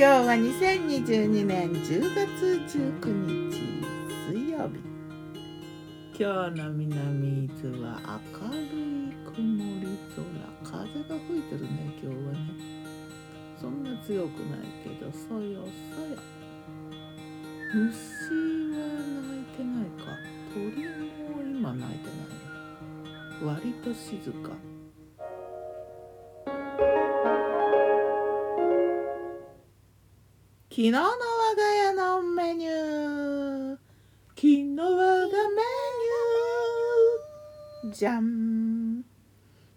今日は2022年10月19日水曜日。今日の南伊豆は明るい曇り空。風が吹いてるね今日はね。そんな強くないけどそよそよ。虫は鳴いてないか？鳥も今鳴いてない割と静か。昨日の我が家のメニュー。昨日我がメニュー。じゃん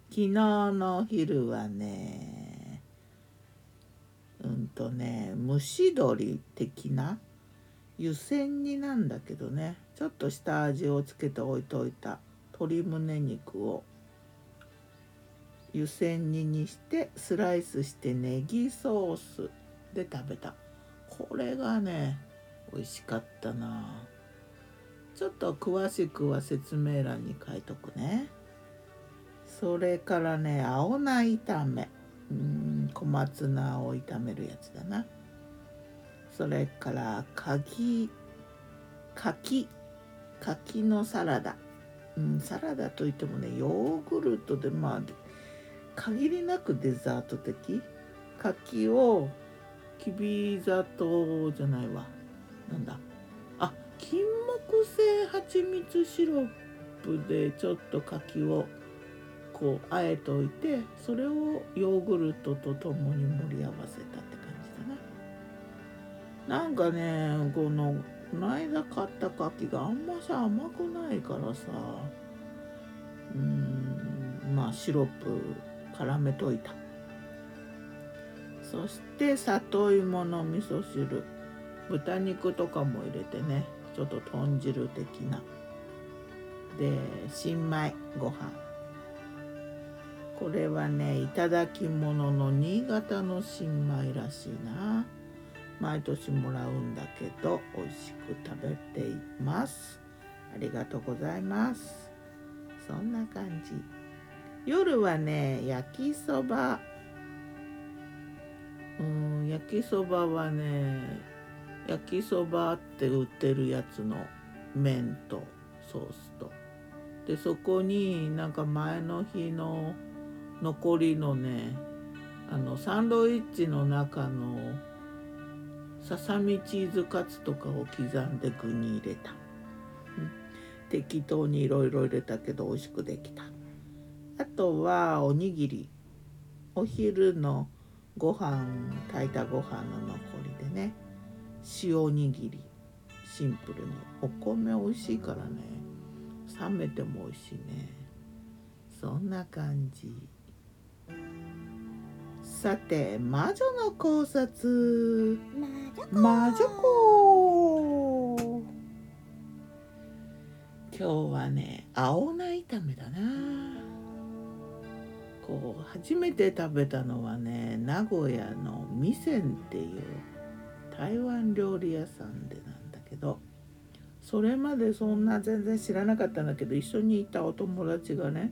昨日のお昼はね。うんとね蒸し鶏的な。湯煎煮なんだけどね。ちょっと下味をつけておいておいた。鶏胸肉を。湯煎煮にしてスライスしてネギソースで食べた。これがね美味しかったな。ちょっと詳しくは説明欄に書いとくね。それからね青菜炒め。うん小松菜を炒めるやつだな。それから柿柿。柿のサラダ、うん、サラダといってもねヨーグルトでまあ限りなくデザート的。柿をきび砂糖じゃないわ。なんだ。あ金木犀蜂蜜シロップでちょっと柿をこうあえておいてそれをヨーグルトとともに盛り合わせたって感じだな。なんかねこのこの間買った柿があんまし甘くないからさ。うんまあシロップ絡めといた。そして里芋の味噌汁。豚肉とかも入れてね。ちょっと豚汁的な。で新米ご飯。これはねいただき物の新潟の新米らしいな。毎年もらうんだけど美味しく食べています。ありがとうございます。そんな感じ。夜はね焼きそば。うん焼きそばはね焼きそばって売ってるやつの麺とソースと。でそこになんか前の日の残りのねあのサンドイッチの中のささみチーズカツとかを刻んで具に入れた、うん、適当にいろいろ入れたけど美味しくできた。あとはおにぎり。お昼のご飯炊いたご飯の残りでね塩おにぎりシンプルに。お米美味しいからね冷めても美味しいね。そんな感じ。さて魔女の考察。魔女子。今日はね青菜炒めだなこう初めて食べたのはね名古屋の味仙っていう台湾料理屋さんでなんだけどそれまでそんな全然知らなかったんだけど一緒にいたお友達がね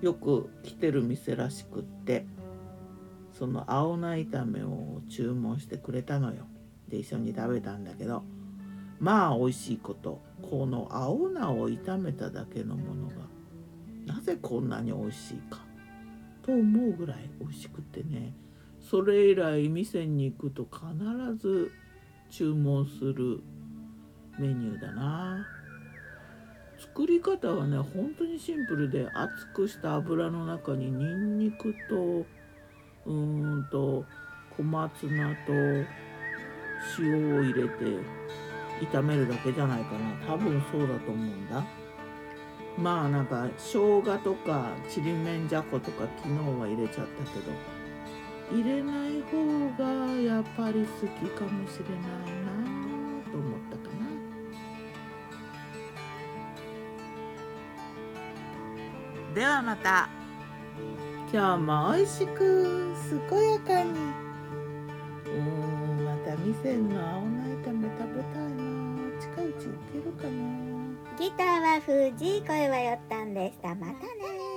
よく来てる店らしくってその青菜炒めを注文してくれたのよ。で一緒に食べたんだけどまあ美味しいことこの青菜を炒めただけのものがなぜこんなに美味しいか。と思うぐらい美味しくてね。それ以来店に行くと必ず注文するメニューだな。作り方はね本当にシンプルで熱くした油の中にニンニクとうーんと小松菜と塩を入れて炒めるだけじゃないかな。多分そうだと思うんだ。まあなんか生姜とかちりめんじゃことか昨日は入れちゃったけど入れない方がやっぱり好きかもしれないなと思ったかな。ではまた。今日も美味しく健やかに。うんまた店の青菜炒め食べたいな。近いうち行けるかなギターは藤井声はよったんでした。またね